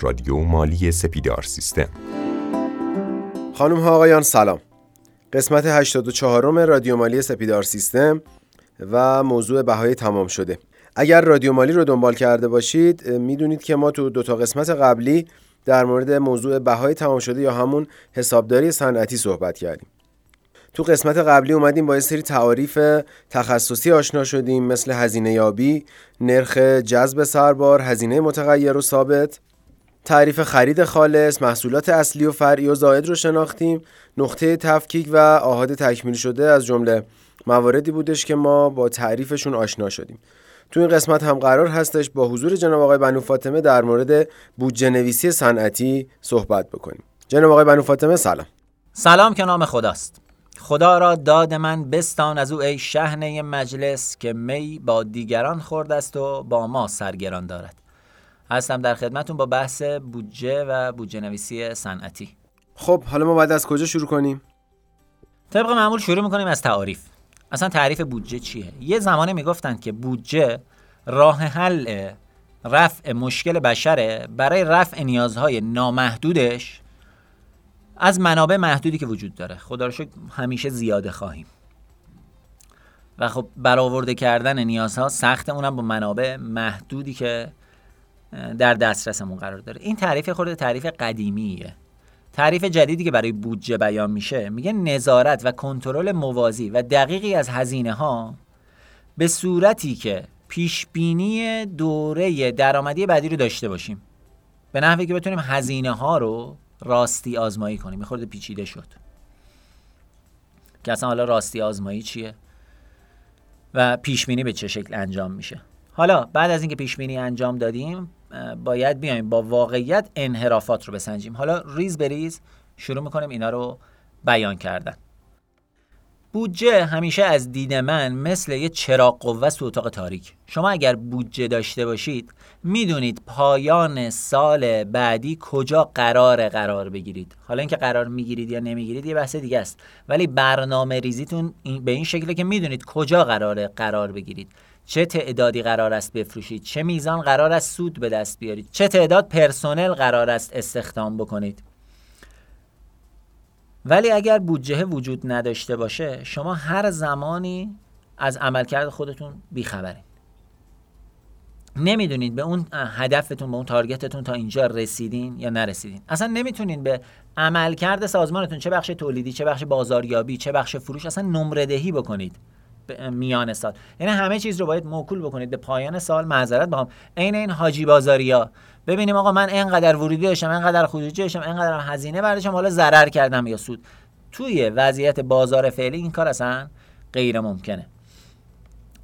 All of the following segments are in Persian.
رادیو مالی سپیدار سیستم. خانم ها آقایان سلام. قسمت 84 رادیو مالی سپیدار سیستم و موضوع بهای تمام شده. اگر رادیو مالی رو دنبال کرده باشید می‌دونید که ما تو دو تا قسمت قبلی در مورد موضوع بهای تمام شده یا همون حسابداری صنعتی صحبت کردیم. تو قسمت قبلی اومدیم با یه سری تعاریف تخصصی آشنا شدیم مثل هزینه یابی، نرخ جذب سربار، هزینه متغیر و ثابت، تعریف خرید خالص، محصولات اصلی و فرعی و زائد رو شناختیم، نقطه تفکیک و آهاد تکمیل شده از جمله مواردی بودش که ما با تعریفشون آشنا شدیم. تو این قسمت هم قرار هستش با حضور جناب آقای بنو فاطمه در مورد بودجه نویسی صنعتی صحبت بکنیم. جناب آقای بنو فاطمه سلام. سلام که نام خداست. خدا را داد من بستان از او ای شهنه مجلس که می با دیگران خورد است و با ما سرگران دارد هستم در خدمتون با بحث بودجه و بودجه نویسی صنعتی. خب حالا ما باید از کجا شروع کنیم؟ طبق معمول شروع می‌کنیم از تعاریف. اصلا تعریف بودجه چیه؟ یه زمانه می‌گفتن که بودجه راه حل رفع مشکل بشره برای رفع نیازهای نامحدودش از منابع محدودی که وجود داره. خدا رو همیشه زیاده خواهیم. و خب برآورده کردن نیازها سخت اونم با منابع محدودی که در دسترسمون قرار داره. این تعریف خود تعریف قدیمیه. تعریف جدیدی که برای بودجه بیان میشه میگه نظارت و کنترل موازی و دقیقی از هزینه ها به صورتی که پیش بینی دوره درآمدی بعدی رو داشته باشیم. به نحوی که بتونیم هزینه ها رو راستی آزمایی کنیم. می‌خورد پیچیده شد. که اصلا حالا راستی آزمایی چیه؟ و پیش بینی به چه شکل انجام میشه؟ حالا بعد از اینکه پیش بینی انجام دادیم باید بیایم با واقعیت انحرافات رو بسنجیم. حالا ریز به ریز شروع می‌کنیم اینا رو بیان کردن. بودجه همیشه از دید من مثل یه چراغ قوه تو اتاق تاریک. شما اگر بودجه داشته باشید می‌دونید پایان سال بعدی کجا قرار قرار بگیرید. حالا اینکه قرار می‌گیرید یا نمی‌گیرید یه بحث دیگه است. ولی برنامه ریزیتون به این شکله که می‌دونید کجا قرار قرار بگیرید. چه تعدادی قرار است بفروشید؟ چه میزان قرار است سود به دست بیارید؟ چه تعداد پرسنل قرار است استخدام بکنید؟ ولی اگر بودجه وجود نداشته باشه شما هر زمانی از عملکرد خودتون بیخبرین. نمی‌دونید به اون هدفتون به اون تارگتتون تا اینجا رسیدین یا نرسیدین. اصلا نمی‌تونین به عملکرد سازمانتون چه بخش تولیدی چه بخش بازاریابی چه بخش فروش اصلا نمره دهی بکنید. میان سال. یعنی همه چیز رو باید موکول بکنید به پایان سال معذرت بخوام عین این حاجی بازاریا. ببینیم آقا من اینقدر ورودی داشتم اینقدر خروجی داشتم اینقدر هزینه برداشتم حالا ضرر کردم یا سود. توی وضعیت بازار فعلی این کار اصلا غیر ممکنه.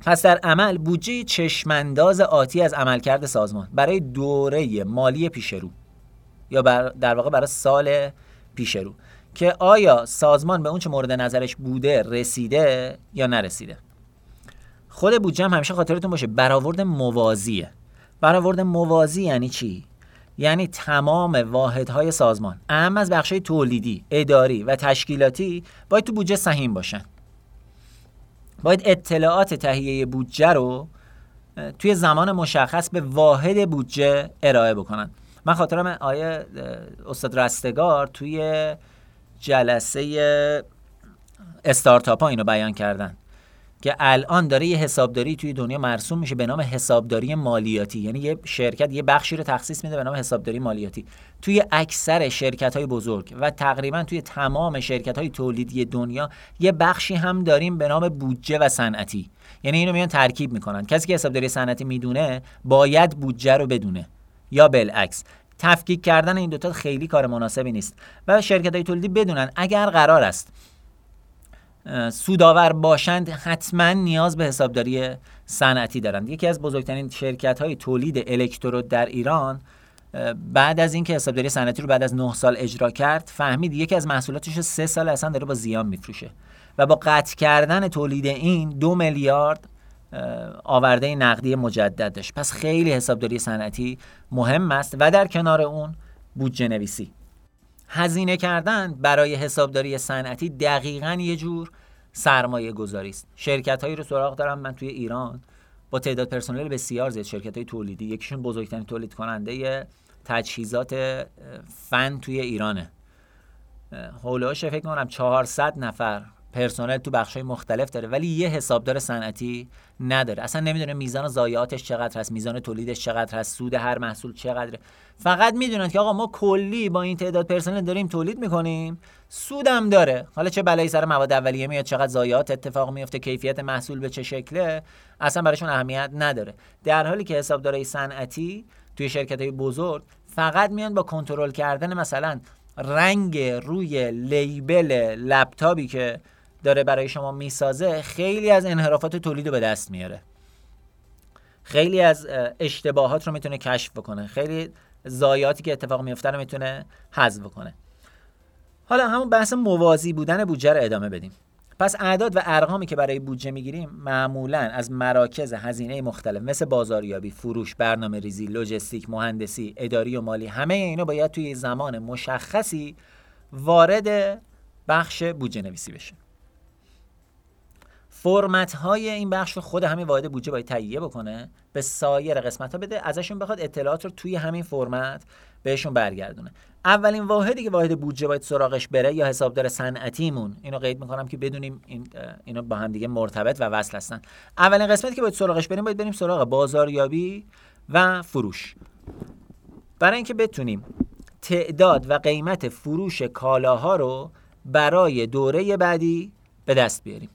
پس در عمل بودجه چشمانداز آتی از عملکرد سازمان برای دوره مالی پیشرو یا بر در واقع برای سال پیشرو که آیا سازمان به اون چه مورد نظرش بوده رسیده یا نرسیده. خود بودجه هم همیشه خاطرتون باشه. برآورد موازیه. برآورد موازی یعنی چی؟ یعنی تمام واحدهای سازمان اهم از بخشای تولیدی اداری و تشکیلاتی باید تو بودجه سهیم باشن. باید اطلاعات تهیه بودجه رو توی زمان مشخص به واحد بودجه ارائه بکنن. من خاطرم آیه استاد رستگار توی جلسه استارتاپ ها اینو بیان کردن که الان داره یه حسابداری توی دنیا مرسوم میشه به نام حسابداری مالیاتی. یعنی یه شرکت یه بخشی رو تخصیص میده به نام حسابداری مالیاتی. توی اکثر شرکت های بزرگ و تقریبا توی تمام شرکت های تولیدی دنیا یه بخشی هم داریم به نام بودجه و صنعتی. یعنی اینو میان ترکیب می‌کنن. کسی که حسابداری صنعتی می‌دونه باید بودجه رو بدونه. یا بالعکس تفکیک کردن این دوتا خیلی کار مناسبی نیست و شرکت های تولیدی بدونن اگر قرار است سودآور باشند حتما نیاز به حسابداری صنعتی دارند. یکی از بزرگترین شرکت های تولید الکترود در ایران بعد از اینکه حسابداری صنعتی رو بعد از 9 سال اجرا کرد فهمید یکی از محصولاتش رو 3 سال اصلا داره با زیان میفروشه و با قطع کردن تولید این دو میلیارد آورده نقدی مجدد داشت. پس خیلی حسابداری صنعتی مهم است و در کنار اون بودجه نویسی. هزینه کردن برای حسابداری صنعتی دقیقا یه جور سرمایه گذاری است. شرکت هایی رو سراغ دارم. من توی ایران با تعداد پرسنل بسیار زیاد شرکت های تولیدی یکیشون بزرگترین تولید کننده تجهیزات فن توی ایرانه. هولوش فکر کنم 400 نفر پرسنل تو بخش مختلف داره ولی یه حسابدار صنعتی نداره. اصلا نمی‌دونه میزان ضایعاتش چقدر هست میزان تولیدش چقدر هست سود هر محصول چقدره. فقط می‌دونن که آقا ما کلی با این تعداد پرسنل داریم تولید می‌کنیم. سودم داره. حالا چه بلایی سر مواد اولیه میاد چقدر ضایعات اتفاق میفته کیفیت محصول به چه شکله اصلا براشون اهمیت نداره. در حالی که حسابدارای صنعتی توی شرکت های بزرگ فقط میان با کنترل کردن مثلا رنگ روی لیبل لپتاپی که داره برای شما می‌سازه خیلی از انحرافات تولید رو به دست میاره. خیلی از اشتباهات رو می‌تونه کشف بکنه. خیلی ضایعاتی که اتفاق میفته رو می‌تونه حذف کنه حالا همون بحث موازی بودن بودجه رو ادامه بدیم. پس اعداد و ارقامی که برای بودجه می‌گیریم معمولا از مراکز هزینه مختلف مثل بازاریابی، فروش، برنامه ریزی، لوجستیک، مهندسی، اداری و مالی همه اینا باید توی زمان مشخصی وارد بخش بودجه نویسی بشه. فرمت های این بخش رو خود همین واحد بودجه باید تهیه بکنه به سایر قسمت ها بده ازشون بخواد اطلاعات رو توی همین فرمت بهشون برگردونه. اولین واحدی که واحد بودجه باید سراغش بره یا حسابدار صنعتیمون اینو قید می‌کنم که بدونیم این اینو با هم دیگه مرتبط و وصل هستن. اولین قسمتی که باید سراغش بریم باید بریم سراغ بازاریابی و فروش. برای اینکه بتونیم تعداد و قیمت فروش کالاها رو برای دوره بعدی به دست بیاریم.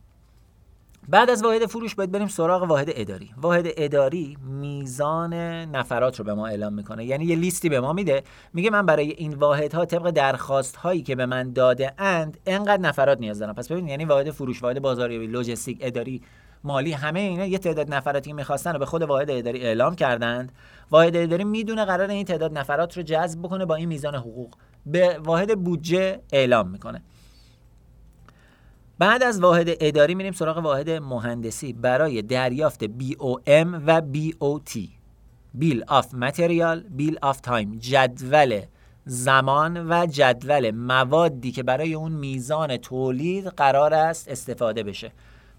بعد از واحد فروش باید بریم سراغ واحد اداری. واحد اداری میزان نفرات رو به ما اعلام می‌کنه. یعنی یه لیستی به ما میده. میگه من برای این واحدها طبق درخواست هایی که به من داده اند انقدر نفرات نیاز دارم. پس ببین یعنی واحد فروش واحد بازاریابی لوجستیک اداری مالی همه اینا یه تعداد نفراتی که می‌خواستن رو به خود واحد اداری اعلام کردند. واحد اداری می‌دونه قرار این تعداد نفرات رو جذب بکنه با این میزان حقوق. به واحد بودجه اعلام می‌کنه. بعد از واحد اداری میریم سراغ واحد مهندسی برای دریافت BOM و BOT bill of material bill of time جدول زمان و جدول موادی که برای اون میزان تولید قرار است استفاده بشه.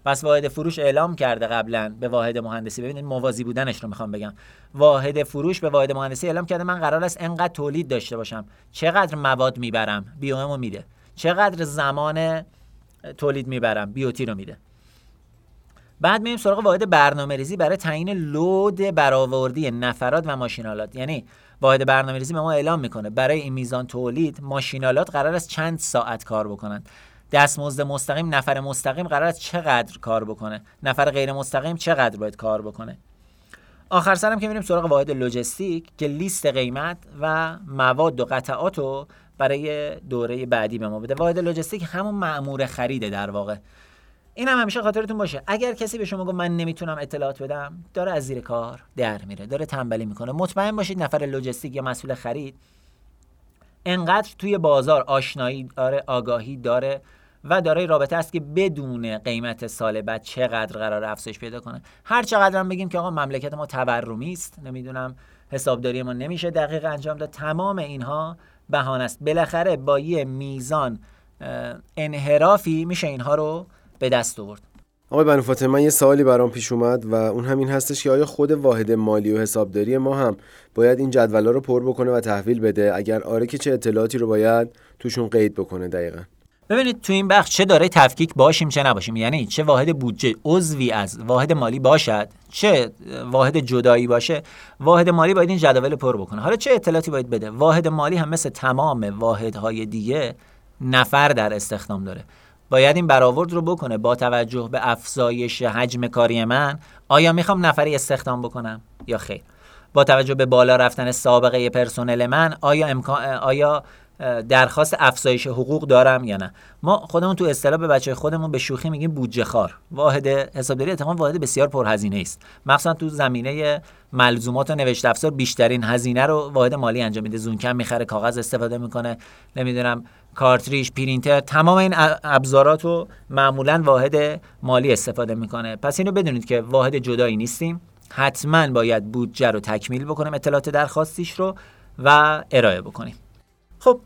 پس واحد فروش اعلام کرده قبلا به واحد مهندسی. ببینید موازی بودنش رو می‌خوام بگم. واحد فروش به واحد مهندسی اعلام کرده من قرار است انقدر تولید داشته باشم. چقدر مواد می‌برم؟ بی رو میده. چقدر زمان تولید می‌برم بیوتی رو میده. بعد میریم سراغ واحد برنامه ریزی برای تعیین لود برآوردی نفرات و ماشینالات یعنی واحد برنامه ریزی به ما اعلام می‌کنه برای این میزان تولید ماشینالات قرار است چند ساعت کار بکنند. دستمزد مستقیم نفر مستقیم قرار است چقدر کار بکنه. نفر غیر مستقیم چقدر باید کار بکنه. آخر سرم که میریم سراغ واحد لوجستیک که لیست قیمت و مواد و قطعات رو برای دوره بعدی به ما بده. واحد لوجستیک همون معمور خریده در واقع. این هم همیشه خاطرتون باشه. اگر کسی به شما گفت من نمی‌تونم اطلاعات بدم داره از زیر کار در میره داره تنبلی می‌کنه. مطمئن باشید نفر لوجستیک یا مسئول خرید انقدر توی بازار آشنایی داره آگاهی داره. و دارای رابطه است که بدون قیمت سال بعد چقدر قرار افزایش پیدا کنه. هر چقدر هم بگیم که آقا مملکت ما تورمی است نمی‌دونم حسابداری ما نمیشه دقیق انجام داد. تمام اینها بهانه است. بالاخره با یه میزان انحرافی میشه اینها رو به دست آورد. آقای بنو فاطمه من یه سوالی برام پیش اومد و اون همین هستش که آیا خود واحد مالی و حسابداری ما هم باید این جدولا رو پر بکنه و تحویل بده؟ اگر آره که چه اطلاعاتی رو باید توشون قید بکنه دقیقا؟ ببینید تو این بخش چه داره تفکیک باشیم چه نباشیم. یعنی چه واحد بودجه عضوی از واحد مالی باشد چه واحد جدایی باشه واحد مالی باید این جدول پر بکنه. حالا چه اطلاعاتی باید بده؟ واحد مالی هم مثل تمام واحدهای دیگه نفر در استخدام داره. باید این برآورد رو بکنه با توجه به افزایش حجم کاری من. آیا می‌خوام نفری استخدام بکنم یا خیر؟ با توجه به بالا رفتن سابقه پرسنل من آیا امکان آیا درخواست افزایش حقوق دارم یا نه. ما خودمون تو اصطلاح به بچه خودمون به شوخی میگیم بودجه خار. واحد حسابداری اتفاقا واحد بسیار پرهزینه است. مخصوصا تو زمینه ملزومات و نوشت افزار بیشترین هزینه رو واحد مالی انجام میده. زونکم می‌خره کاغذ استفاده می‌کنه نمی‌دونم کارتریج پرینتر تمام این ابزارات رو معمولا واحد مالی استفاده می‌کنه. پس اینو بدونید که واحد جدایی نیستیم. حتما باید بودجه رو تکمیل بکنیم اطلاعات درخواستیش رو و ارائه بکنیم. خب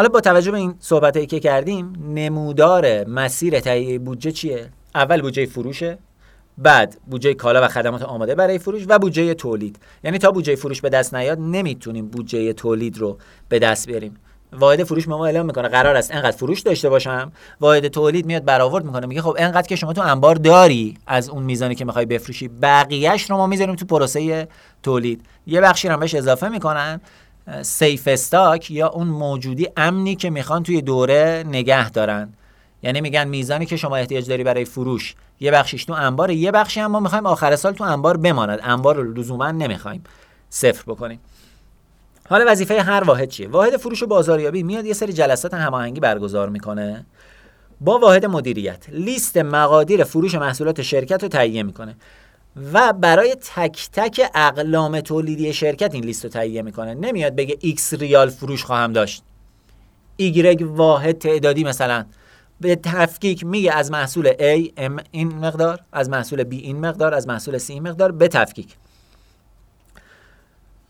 حالا با توجه به این صحبت هایی که کردیم نمودار مسیر تهیه بودجه چیه؟ اول بودجه فروشه بعد بودجه کالا و خدمات آماده برای فروش و بودجه تولید. یعنی تا بودجه فروش به دست نیاد نمی‌تونیم بودجه تولید رو به دست بیاریم. واحد فروش ما اعلام می‌کنه قرار است انقدر فروش داشته باشم. واحد تولید میاد برآورد می‌کنه میگه خب انقدر که شما تو انبار داری از اون میزانی که می‌خوای بفروشی. بقیهش رو ما می‌ذاریم تو پروسه تولید. یه بخشی رو بهش اضافه می‌کنن. سیف استاک یا اون موجودی امنی که می‌خوان توی دوره نگه دارن. یعنی میگن میزانی که شما احتیاج داری برای فروش یه بخشیش تو انبار یه بخشی هم ما می‌خوایم آخر سال تو انبار بماند. انبار رو لزوما نمی‌خوایم صفر بکنیم. حالا وظیفه هر واحد چیه؟ واحد فروش و بازاریابی. میاد یه سری جلسات هماهنگی برگزار می‌کنه. با واحد مدیریت. لیست مقادیر فروش محصولات شرکت رو تهیه می‌کنه. و برای تک تک اقلام تولیدی شرکت این لیست رو تهیه می‌کنه. نمیاد بگه x ریال فروش خواهم داشت. y واحد تعدادی مثلا. به تفکیک میگه از محصول A این مقدار از محصول B این مقدار از محصول C این مقدار به تفکیک.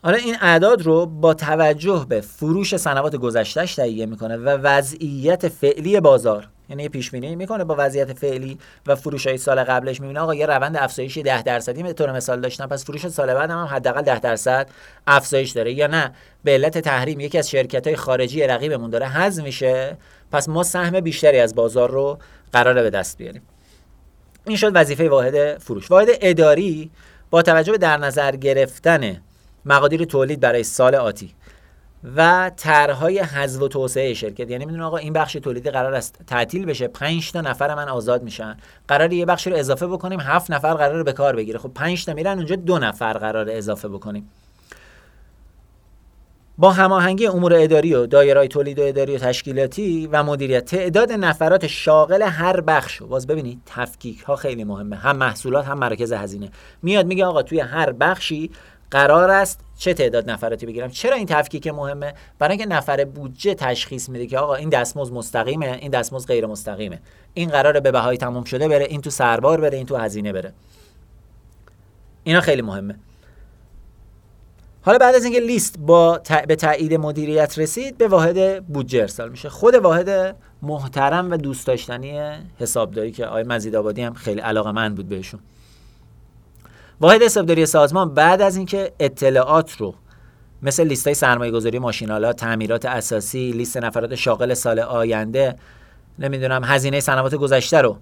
حالا این اعداد رو با توجه به فروش سنوات گذشتهش تهیه می‌کنه و وضعیت فعلی بازار. یعنی پیش بینی می‌کنه با وضعیت فعلی و فروش های سال قبلش. می‌بینه آقا یه روند افزایش 10 درصدی به طور مثال داشتن پس فروش سال بعد هم حداقل 10 درصد افزایش داره یا نه؟ به علت تحریم یکی از شرکت های خارجی رقیبمون داره حذف میشه. پس ما سهم بیشتری از بازار رو قراره به دست بیاریم. این شد وظیفه واحد فروش. واحد اداری با توجه به در نظر گرفتن مقادیر تولید برای سال آتی. و طرحهای حذف و توسعه شرکت. یعنی می‌دونه آقا این بخش تولیدی قرار است تعطیل بشه 5 تا نفر من آزاد میشن. قرار یه بخشی رو اضافه بکنیم هفت نفر قرار به کار بگیره. خب 5 تا میرن اونجا دو نفر قرار اضافه بکنیم. با هماهنگی امور اداری و دایرهای تولید و اداری و تشکیلاتی و مدیریت تعداد نفرات شاغل هر بخش رو. باز ببینید تفکیک ها خیلی مهمه. هم محصولات هم مرکز هزینه. میاد میگه آقا توی هر بخشی قرار است چه تعداد نفراتی بگیرم؟ چرا این تفکیک مهمه؟ برای اینکه نفر بودجه تشخیص میده که آقا این دستمزد مستقیمه این دستمزد غیر مستقیمه. این قراره به بهای تموم شده بره این تو سربار بره این تو هزینه بره. اینا خیلی مهمه. حالا بعد از اینکه لیست با به تایید مدیریت رسید به واحد بودجه ارسال میشه. خود واحد محترم و دوست داشتنی حسابداری که آقای مزید آبادی هم خیلی علاقه من بود بهشون. واحد حسابداری سازمان بعد از اینکه اطلاعات رو مثل لیست های سرمایه گذاری ماشینالات تعمیرات اساسی لیست نفرات شاغل سال آینده نمی‌دونم هزینه سنوات گذشته رو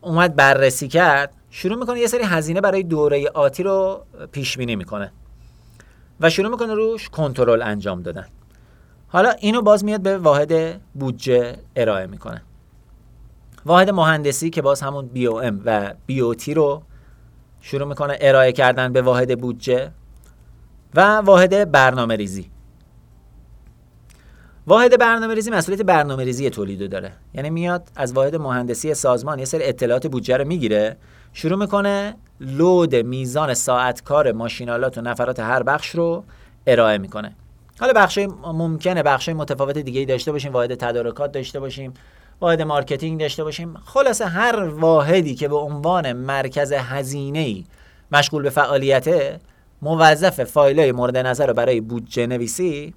اومد بررسی کرد شروع می‌کنه یه سری هزینه برای دوره آتی رو پیش بینی می‌کنه و شروع می‌کنه روش کنترل انجام دادن. حالا اینو باز میاد به واحد بودجه ارائه می‌کنه. واحد مهندسی که باز همون ام و تی رو شروع می‌کنه ارائه کردن به واحد بودجه و واحد برنامه ریزی. واحد برنامه ریزی مسئولیت برنامه ریزی تولید داره. یعنی میاد از واحد مهندسی سازمان یه سری اطلاعات بودجه رو می‌گیره شروع می‌کنه load میزان ساعت کار ماشین‌آلات و نفرات هر بخش رو ارائه می‌کنه. حالا بخش ممکنه بخش متفاوت دیگه ای داشته باشیم واحد تدارکات داشته باشیم. واحد marketing داشته باشیم. خلاصه هر واحدی که به عنوان مرکز هزینه مشغول به فعالیت موظف فایل مورد نظر رو برای بودجه نویسی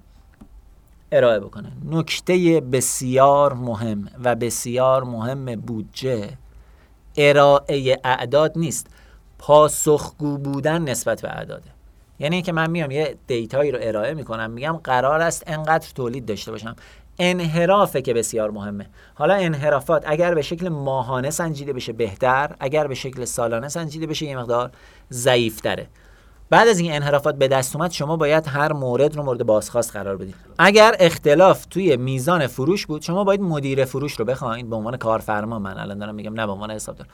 ارائه بکنه. نکته بسیار مهم و بسیار مهم بودجه ارائه اعداد نیست. پاسخگو بودن نسبت به اعداده. یعنی که من میام یه دیتایی رو ارائه می‌کنم میگم قرار است انقدر تولید داشته باشم. انحرافه که بسیار مهمه. حالا انحرافات اگر به شکل ماهانه سنجیده بشه بهتر اگر به شکل سالانه سنجیده بشه یه مقدار ضعیفتره. بعد از این انحرافات به دست اومد شما باید هر مورد رو مورد بازخواست قرار بدید. اگر اختلاف توی میزان فروش بود شما باید مدیر فروش رو بخواید به عنوان کارفرما. من الان دارم میگم نه به عنوان حسابدار.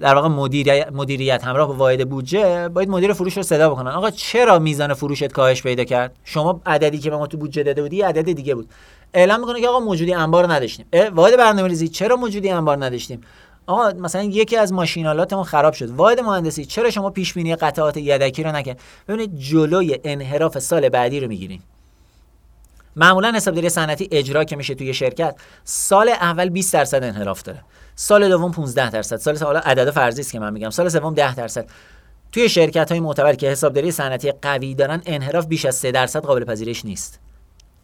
در واقع مدیریت, مدیریت همراه با واحد بودجه باید مدیر فروش رو صدا بکنن. آقا چرا میزان فروشت کاهش پیدا کرد؟ شما عددی که به ما تو بودجه داده بودی عدد دیگه بود. اعلام می‌کنه که آقا موجودی انبار نداشتیم. واحد برنامه‌ریزی چرا موجودی انبار نداشتیم؟ آقا مثلا یکی از ماشینالاتمون خراب شد. واحد مهندسی چرا شما پیش بینی قطعات یدکی رو نکرد؟ ببینید جلوی انحراف سال بعدی رو می‌گیریم. معمولا حسابداری صنعتی اجرا که میشه توی شرکت سال اول 20 درصد انحراف داره. سال دوم 15 درصد. سال حالا عدد فرضی است که من میگم. سال سوم 10 درصد. توی شرکت های معتبر که حسابداری صنعتی قوی دارن انحراف بیش از 3 درصد قابل پذیرش نیست.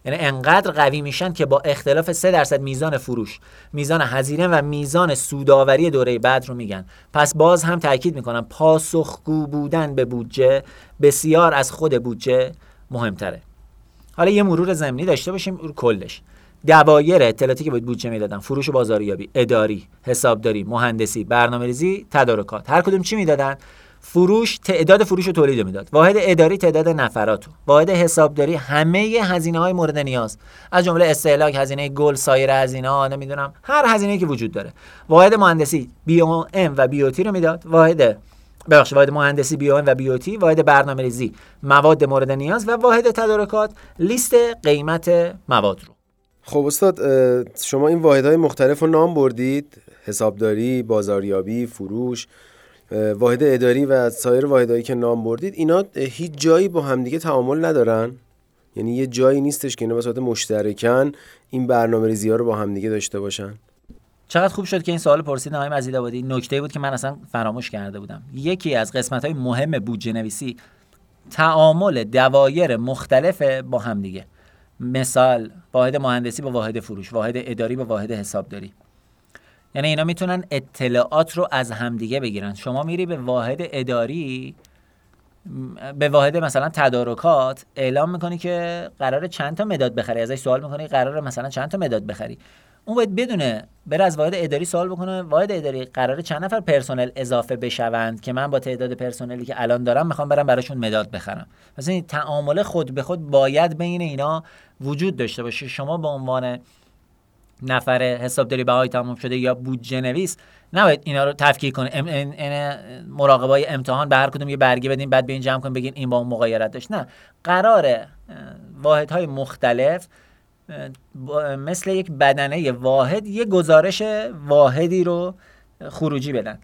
یعنی انقدر قوی میشن که با اختلاف 3 درصد میزان فروش میزان هزینه و میزان سوداوری دوره بعد رو میگن. پس باز هم تاکید می‌کنم پاسخگو بودن به بودجه بسیار از خود بودجه مهمتره. حالا یه مرور زمینی داشته باشیم کلش. دوایر اطلاعاتی که باید بودجه می‌دادن فروش بازاریابی اداری حسابداری مهندسی برنامه‌ریزی تدارکات هر کدوم چی می‌دادن؟ فروش تعداد فروش و تولید می‌داد. واحد اداری تعداد نفرات واحد حسابداری همه هزینه های مورد نیاز. از جمله استهلاک هزینه گل سایر هزینه ها نمی‌دونم هر هزینه که وجود داره. واحد مهندسی بی و بیوتی رو می‌داد. واحد ببخشید واحد مهندسی بی و بیوتی واحد برنامه ریزی مواد مورد نیاز و واحد تدارکات. لیست قیمت مواد رو. خب استاد شما این واحدهای مختلف رو نام بردید. حسابداری بازاریابی فروش واحد اداری و سایر واحدهایی که نام بردید. اینا هیچ جایی با همدیگه تعامل ندارن. یعنی یه جایی نیستش که اینا به صورت مشترکن این برنامه ریزی ها رو با همدیگه داشته باشن. چقدر خوب شد که این سوال پرسید آقای مزید آبادی نکته بود که من اصلا فراموش کرده بودم. یکی از قسمت های مهم بودجه نویسی تعامل دوایر مختلف با همدیگه مثال واحد مهندسی با واحد فروش واحد اداری با واحد حسابداری. یعنی اینا می‌تونن اطلاعات رو از همدیگه بگیرن. شما میری به واحد اداری به واحد مثلا تدارکات اعلام می‌کنی که قرار چند تا مداد بخری. ازش سوال می‌کنی قرار مثلا چند تا مداد بخری. اون باید بدونه بره از واحد اداری سوال بکنه واحد اداری قرار چند نفر پرسنل اضافه بشوند که من با تعداد پرسنلی که الان دارم می‌خوام برم براشون مداد بخرم. مثلا این تعامل خود به خود باید بین اینا وجود داشته باشه. شما به عنوان نفر حسابداری بهای تمام شده یا بودجه نویس نباید اینا رو تفکیک کنه ام این مراقبای امتحان به هر کدوم یه برگه بدین بعد به این جمع کنیم بگین این با اون مغایرت داشت. نه. قرار واحدهای مختلف مثل یک بدنه واحد یه گزارش واحدی رو خروجی بدن.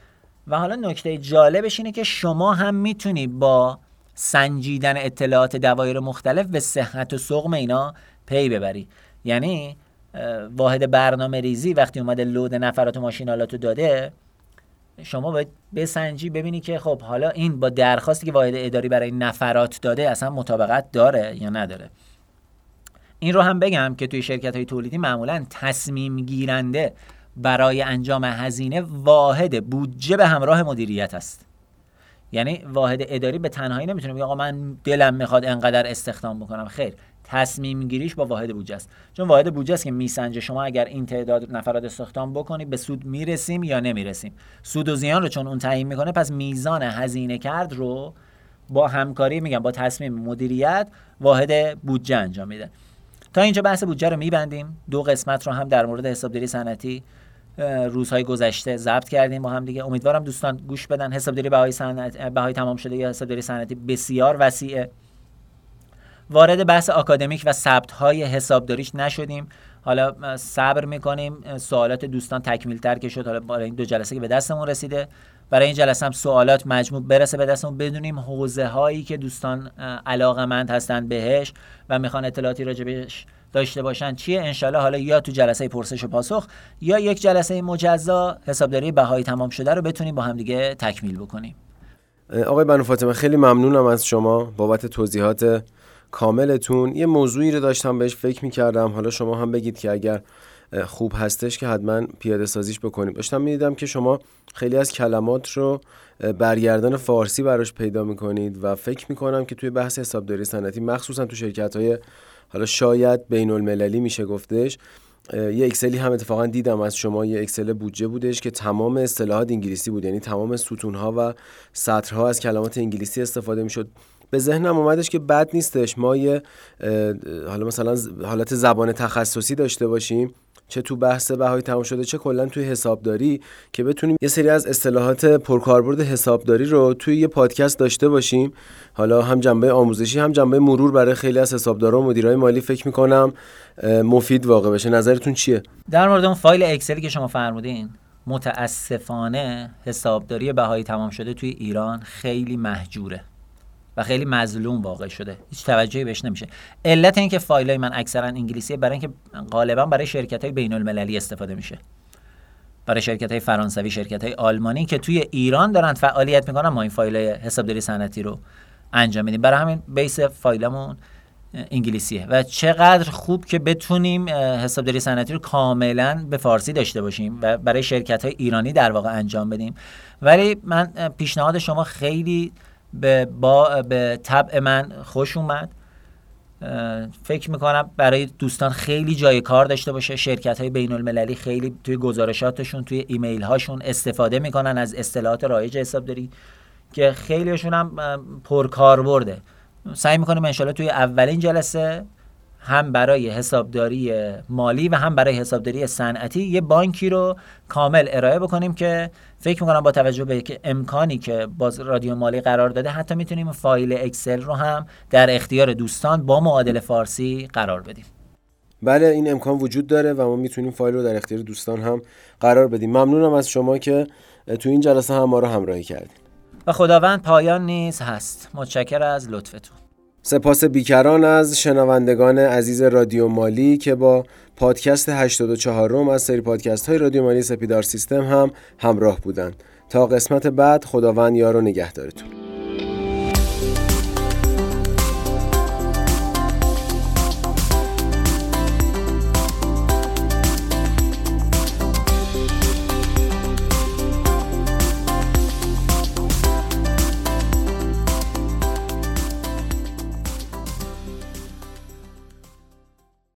و حالا نکته جالبش اینه که شما هم می‌تونی با سنجیدن اطلاعات دوایر مختلف به صحت و سقم اینا پی ببری. یعنی واحد برنامه ریزی وقتی اومده لود نفرات و ماشینالات رو داده شما باید بسنجی ببینی که خب حالا این با درخواستی که واحد اداری برای نفرات داده اصلا مطابقت داره یا نداره. این رو هم بگم که توی شرکت های تولیدی معمولا تصمیم گیرنده برای انجام هزینه واحد بودجه به همراه مدیریت است. یعنی واحد اداری به تنهایی نمی‌تونه بگه آقا من دلم می‌خواد انقدر استخدام بکنم. خیر تصمیم گیریش با واحد بودجه است. چون واحد بودجه است که میسنجه. شما اگر این تعداد نفرات استخدام بکنی به سود می‌رسیم یا نمی‌رسیم؟ سود و زیان رو چون اون تعیین می‌کنه پس میزان هزینه کرد رو با همکاری میگم با تصمیم مدیریت واحد بودجه انجام میده. تا اینجا بحث بودجه رو میبندیم. دو قسمت رو هم در مورد حسابداری صنعتی روزهای گذشته ضبط کردیم با هم دیگه. امیدوارم دوستان گوش بدن. حسابداری بهای صنعت بهای تمام شده یا حسابداری صنعتی بسیار وسیعه. وارد بحث آکادمیک و ثبت های حسابداریش نشدیم. حالا صبر می‌کنیم سوالات دوستان تکمیل تر که شد حالا برای این دو جلسه که به دستمون رسیده. برای این جلسه هم سوالات مجموع برسه به دستمون. بدونیم حوزه هایی که دوستان علاقمند هستند بهش و می‌خوان اطلاعاتی راجبش داشته باشن چیه؟ انشالله حالا یا تو جلسه پرسش و پاسخ یا یک جلسه مجزا. حسابداری بهایی تمام شده رو بتونیم با هم دیگه تکمیل بکنیم. آقای بنو فاطمه خیلی ممنونم از شما بابت توضیحات کاملتون. یه موضوعی رو داشتم بهش فکر می‌کردم. حالا شما هم بگید که اگر خوب هستش که حتما پیاده سازیش بکنیم. داشتم می‌دیدم که شما خیلی از کلمات رو برگردان فارسی براش پیدا می‌کنید و فکر می‌کنم که توی بحث حسابداری صنعتی مخصوصا تو شرکت های حالا شاید بین المللی میشه گفتش یه اکسلی هم اتفاقا دیدم از شما یه اکسل بودجه بودش که تمام اصطلاحات انگلیسی بود. یعنی تمام ستونها و سطرها از کلمات انگلیسی استفاده می‌شد. به ذهنم اومدش که بد نیستش. ما یه حالا مثلا حالت زبان تخصصی داشته باشیم چه تو بحث بهای تمام شده چه کلا توی حسابداری که بتونیم یه سری از اصطلاحات پرکاربرد حسابداری رو توی یه پادکست داشته باشیم. حالا هم جنبه آموزشی هم جنبه مرور برای خیلی از حسابدارا و مدیرای مالی فکر می‌کنم مفید واقع بشه. نظرتون چیه؟ در مورد اون فایل اکسلی که شما فرمودین متاسفانه حسابداری بهایی تمام شده توی ایران خیلی محجوره. خیلی مظلوم واقع شده. هیچ توجهی بهش نمیشه. علت اینکه فایل من اکثرا انگلیسیه برای اینکه غالبا برای شرکت های بین المللی استفاده میشه. برای شرکت های فرانسوی شرکت های آلمانی که توی ایران دارن فعالیت می‌کنن ما این فایل حسابداری صنعتی رو انجام میدیم. برای همین بیس فایلمون انگلیسیه. و چقدر خوب که بتونیم حسابداری صنعتی رو کاملا به فارسی داشته باشیم و برای شرکت های ایرانی در واقع انجام بدیم. ولی من پیشنهاد شما خیلی به با به طبع من خوش اومد. فکر می‌کنم برای دوستان خیلی جای کار داشته باشه. شرکت های بین المللی خیلی توی گزارشاتشون توی ایمیل هاشون استفاده می‌کنن از اصطلاحات رایج حسابداری که خیلیشون هم پرکار برده سعی می‌کنیم انشالله توی اولین جلسه هم برای حسابداری مالی و هم برای حسابداری صنعتی یه بانکی رو کامل ارائه بکنیم که فکر می‌کنم با توجه به که امکانی که باز رادیو مالی قرار داده حتی می‌تونیم فایل اکسل رو هم در اختیار دوستان با معادل فارسی قرار بدیم. بله این امکان وجود داره و ما می‌تونیم فایل رو در اختیار دوستان هم قرار بدیم. ممنونم از شما که تو این جلسه هم ما رو همراهی کردیم و خداوند پایان نیز هست. متشکر از لطفتون. سپاس بیکران از شنوندگان عزیز رادیو مالی که با پادکست 84 روم از سری پادکست های رادیو مالی سپیدار سیستم هم همراه بودند. تا قسمت بعد خداوند یار و نگهدارتون.